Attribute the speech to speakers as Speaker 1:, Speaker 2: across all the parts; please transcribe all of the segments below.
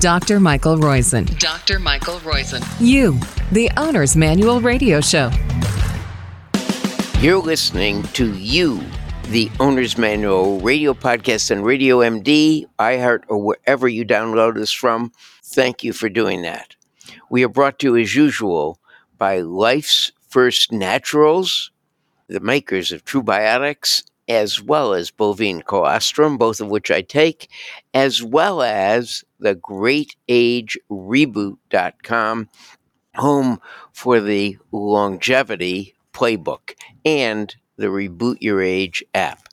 Speaker 1: Dr. Michael Roizen.
Speaker 2: Dr. Michael Roizen.
Speaker 1: You, the Owner's Manual Radio Show.
Speaker 3: You're listening to You, the Owner's Manual radio podcast on Radio MD, iHeart, or wherever you download us from. Thank you for doing that. We are brought to you as usual by Life's First Naturals, the makers of True Biotics, as well as bovine colostrum, both of which I take, as well as the greatagereboot.com, home for the longevity playbook and the Reboot Your Age app.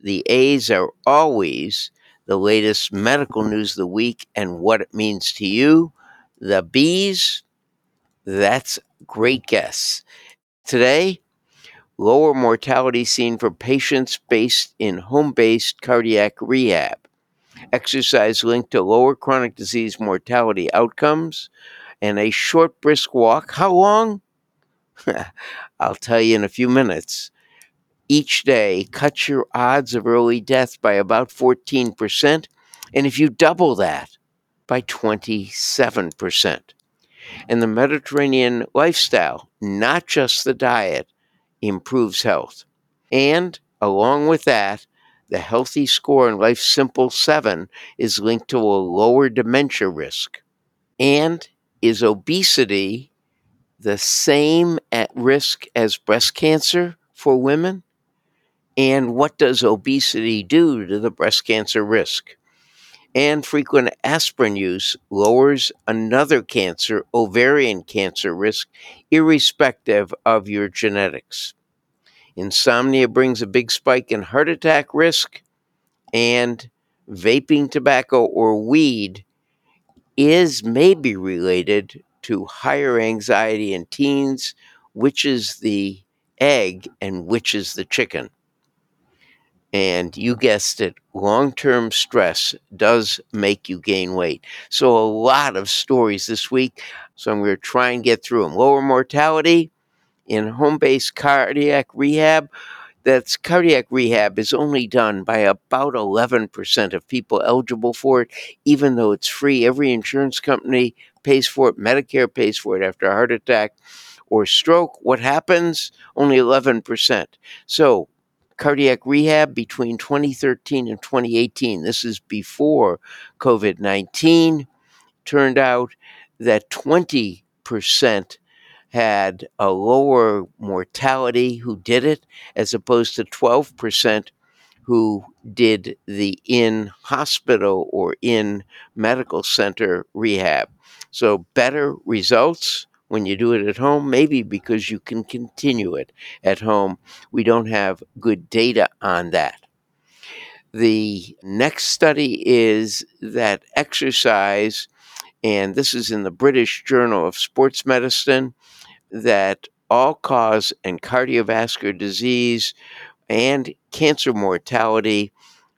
Speaker 3: The A's are always the latest medical news of the week and what it means to you. The B's, that's great guess. Today, lower mortality seen for patients based in home based cardiac rehab. Exercise linked to lower chronic disease mortality outcomes, and a short brisk walk. How long? I'll tell you in a few minutes. Each day cuts your odds of early death by about 14%, and if you double that, by 27%. And the Mediterranean lifestyle, not just the diet, improves health. And along with that, the healthy score in Life Simple 7 is linked to a lower dementia risk. And is obesity the same at risk as breast cancer for women? And what does obesity do to the breast cancer risk? And frequent aspirin use lowers another cancer, ovarian cancer risk, irrespective of your genetics. Insomnia brings a big spike in heart attack risk, and vaping tobacco or weed is maybe related to higher anxiety in teens, which is the egg and which is the chicken. And you guessed it, long term stress does make you gain weight. So, a lot of stories this week. So, I'm going to try and get through them. Lower mortality in home based cardiac rehab. That's cardiac rehab is only done by about 11% of people eligible for it, even though it's free. Every insurance company pays for it, Medicare pays for it after a heart attack or stroke. What happens? Only 11%. So, cardiac rehab between 2013 and 2018, this is before COVID 19, turned out that 20% had a lower mortality who did it, as opposed to 12% who did the in hospital or in medical center rehab. So, better results when you do it at home, maybe because you can continue it at home. We don't have good data on that. The next study is that exercise, and this is in the British Journal of Sports Medicine, that all cause and cardiovascular disease and cancer mortality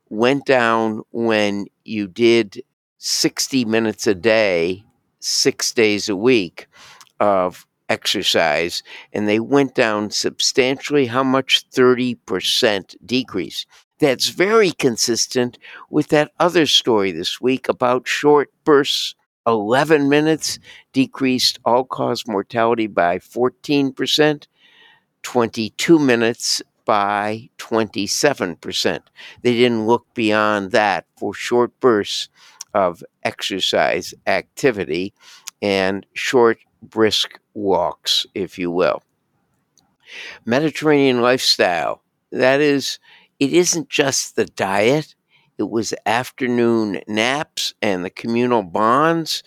Speaker 3: went down when you did 60 minutes a day, six days a week of exercise, and they went down substantially. How much? 30% decrease. That's very consistent with that other story this week about short bursts. 11 minutes decreased all cause mortality by 14%, 22 minutes by 27%. They didn't look beyond that for short bursts of exercise activity and short brisk walks, if you will. Mediterranean lifestyle, that is, it isn't just the diet, it was afternoon naps and the communal bonds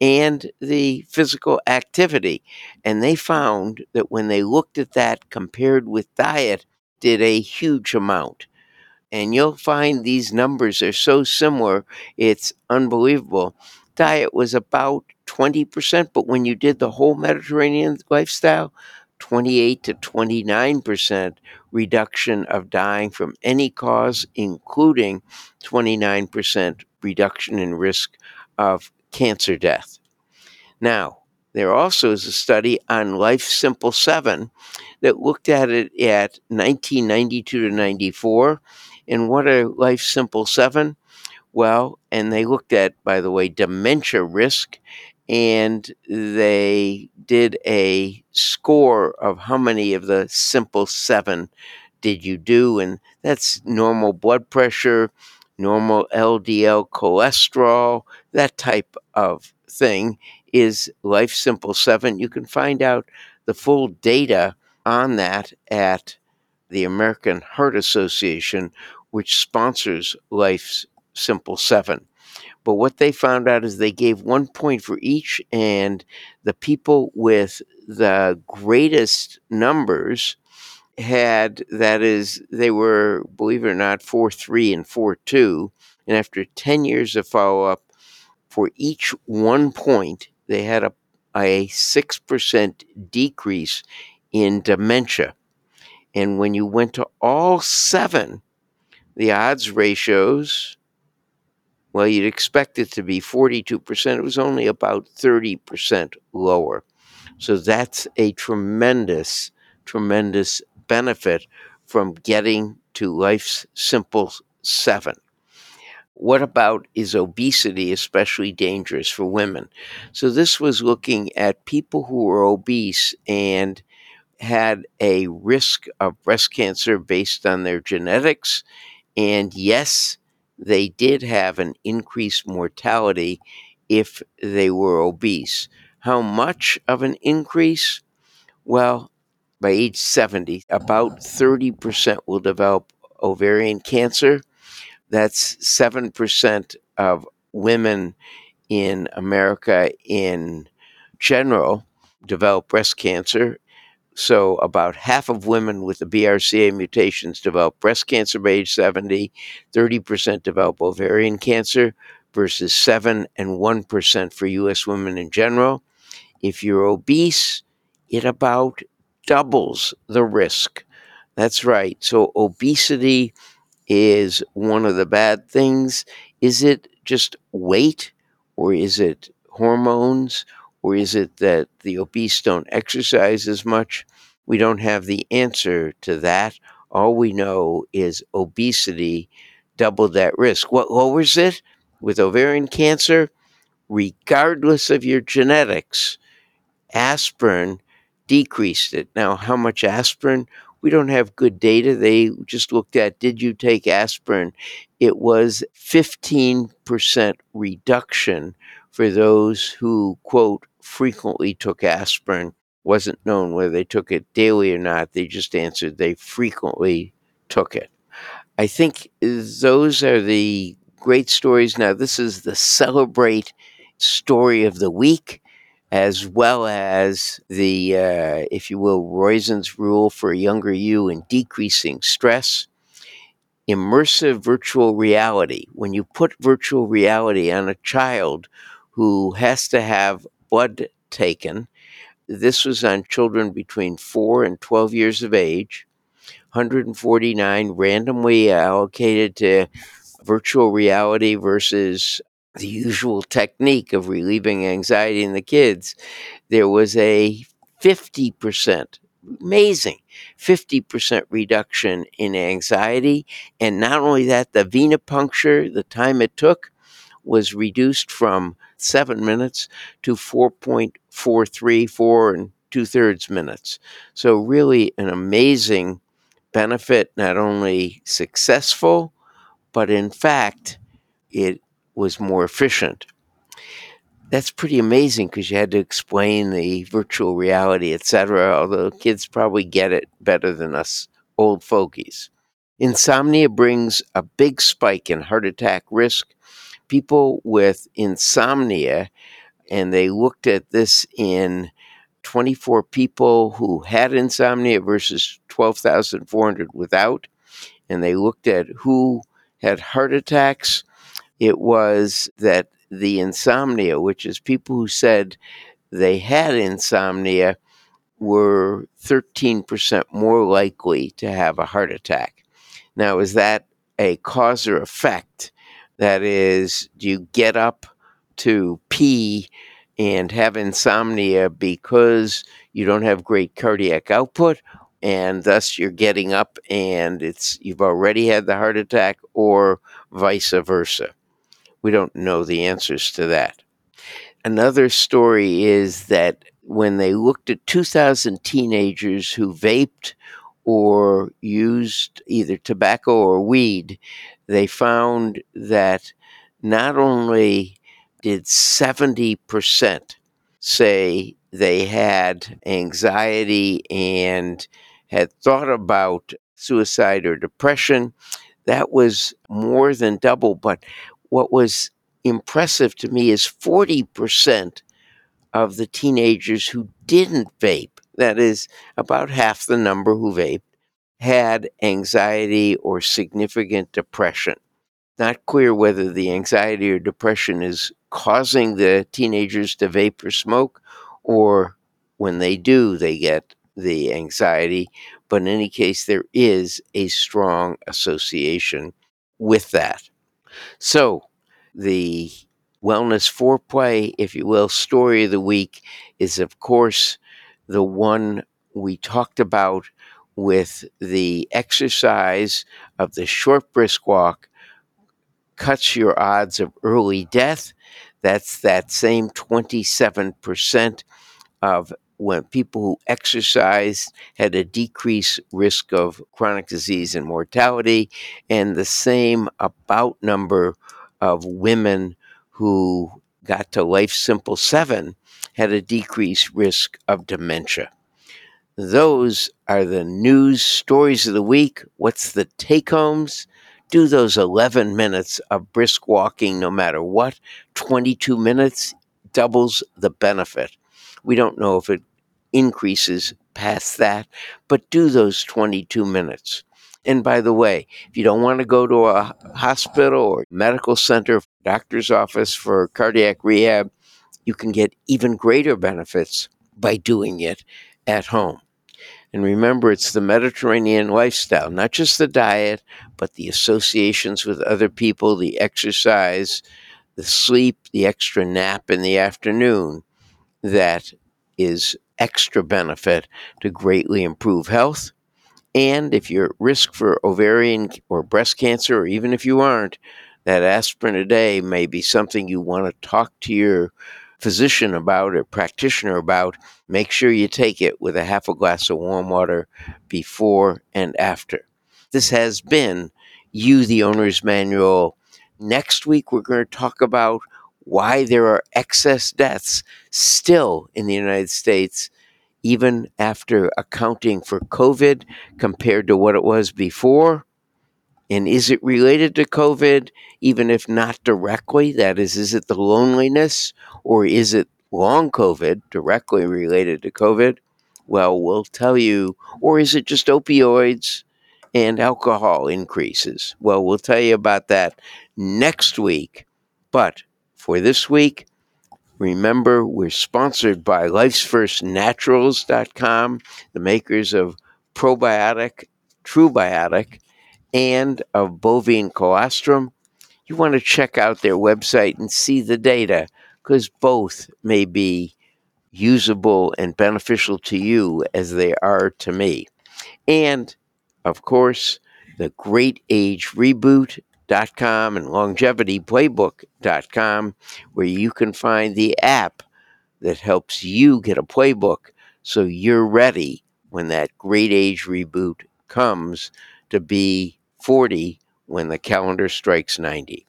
Speaker 3: and the physical activity. And they found that when they looked at that compared with diet, did a huge amount. And you'll find these numbers are so similar, it's unbelievable. Diet was about 20%, but when you did the whole Mediterranean lifestyle, 28 to 29% reduction of dying from any cause, including 29% reduction in risk of cancer death. Now, there also is a study on Life Simple 7 that looked at it at 1992 to 94. And what are Life Simple 7? Well, and they looked at, by the way, dementia risk, and they did a score of how many of the simple seven did you do, and that's normal blood pressure, normal LDL cholesterol, that type of thing is Life Simple 7. You can find out the full data on that at the American Heart Association, which sponsors Life's Simple 7. But what they found out is they gave one point for each, and the people with the greatest numbers had that is, they were, believe it or not, 4 3 and 4 2. And after 10 years of follow up, for each one point, they had a, a 6% decrease in dementia. And when you went to all seven, the odds ratios, well, you'd expect it to be 42%. It was only about 30% lower. So that's a tremendous, tremendous benefit from getting to life's simple seven. What about is obesity especially dangerous for women? So, this was looking at people who were obese and had a risk of breast cancer based on their genetics. And yes, they did have an increased mortality if they were obese. How much of an increase? Well, by age 70, about 30% will develop ovarian cancer. That's 7% of women in America in general develop breast cancer. So, about half of women with the BRCA mutations develop breast cancer by age 70, 30% develop ovarian cancer versus 7 and 1% for US women in general. If you're obese, it about doubles the risk. That's right. So, obesity is one of the bad things. Is it just weight, or is it hormones, or is it that the obese don't exercise as much? We don't have the answer to that. All we know is obesity doubled that risk. What lowers it? With ovarian cancer, regardless of your genetics, aspirin decreased it. Now, how much aspirin? We don't have good data. They just looked at did you take aspirin? It was 15% reduction for those who, quote, frequently took aspirin. Wasn't known whether they took it daily or not. They just answered they frequently took it. I think those are the great stories. Now, this is the celebrate story of the week as well as the, uh, if you will, Roizen's rule for a younger you in decreasing stress. Immersive virtual reality. When you put virtual reality on a child who has to have blood taken, this was on children between 4 and 12 years of age, 149 randomly allocated to virtual reality versus the usual technique of relieving anxiety in the kids, there was a 50%, amazing, 50% reduction in anxiety. And not only that, the venipuncture, the time it took, was reduced from seven minutes to 4.434 and two thirds minutes. So, really, an amazing benefit, not only successful, but in fact, it was more efficient. That's pretty amazing because you had to explain the virtual reality, etc. Although kids probably get it better than us old fogies. Insomnia brings a big spike in heart attack risk. People with insomnia, and they looked at this in 24 people who had insomnia versus 12,400 without, and they looked at who had heart attacks it was that the insomnia, which is people who said they had insomnia, were 13% more likely to have a heart attack. Now, is that a cause or effect? That is, do you get up to pee and have insomnia because you don't have great cardiac output and thus you're getting up and it's you've already had the heart attack or vice versa? We don't know the answers to that. Another story is that when they looked at 2,000 teenagers who vaped or used either tobacco or weed, they found that not only did 70% say they had anxiety and had thought about suicide or depression, that was more than double. But what was impressive to me is 40% of the teenagers who didn't vape, that is about half the number who vaped, had anxiety or significant depression. Not clear whether the anxiety or depression is causing the teenagers to vape or smoke, or when they do, they get the anxiety. But in any case, there is a strong association with that. So, the wellness foreplay, if you will, story of the week is, of course, the one we talked about with the exercise of the short brisk walk cuts your odds of early death. That's that same 27% of when people who exercise had a decreased risk of chronic disease and mortality, and the same about number of women who got to Life Simple 7 had a decreased risk of dementia. Those are the news stories of the week. What's the take homes? Do those 11 minutes of brisk walking no matter what. 22 minutes doubles the benefit. We don't know if it increases past that, but do those 22 minutes. And by the way, if you don't want to go to a hospital or medical center, doctor's office for cardiac rehab, you can get even greater benefits by doing it at home. And remember, it's the Mediterranean lifestyle, not just the diet, but the associations with other people, the exercise, the sleep, the extra nap in the afternoon that is extra benefit to greatly improve health. And if you're at risk for ovarian or breast cancer, or even if you aren't, that aspirin a day may be something you want to talk to your physician about or practitioner about. Make sure you take it with a half a glass of warm water before and after. This has been You, the Owner's Manual. Next week, we're going to talk about why there are excess deaths still in the United States, even after accounting for COVID compared to what it was before. And is it related to COVID, even if not directly? That is, is it the loneliness or is it long COVID directly related to COVID? Well, we'll tell you. Or is it just opioids and alcohol increases? Well, we'll tell you about that next week. But for this week. Remember, we're sponsored by lifesfirstnaturals.com, the makers of probiotic, TrueBiotic, and of bovine colostrum. You want to check out their website and see the data because both may be usable and beneficial to you as they are to me. And, of course, the Great Age Reboot com and longevityplaybook.com, where you can find the app that helps you get a playbook so you're ready when that great age reboot comes to be 40 when the calendar strikes 90.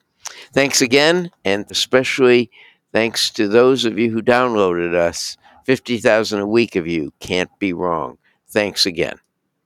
Speaker 3: Thanks again, and especially thanks to those of you who downloaded us. 50,000 a week of you can't be wrong. Thanks again.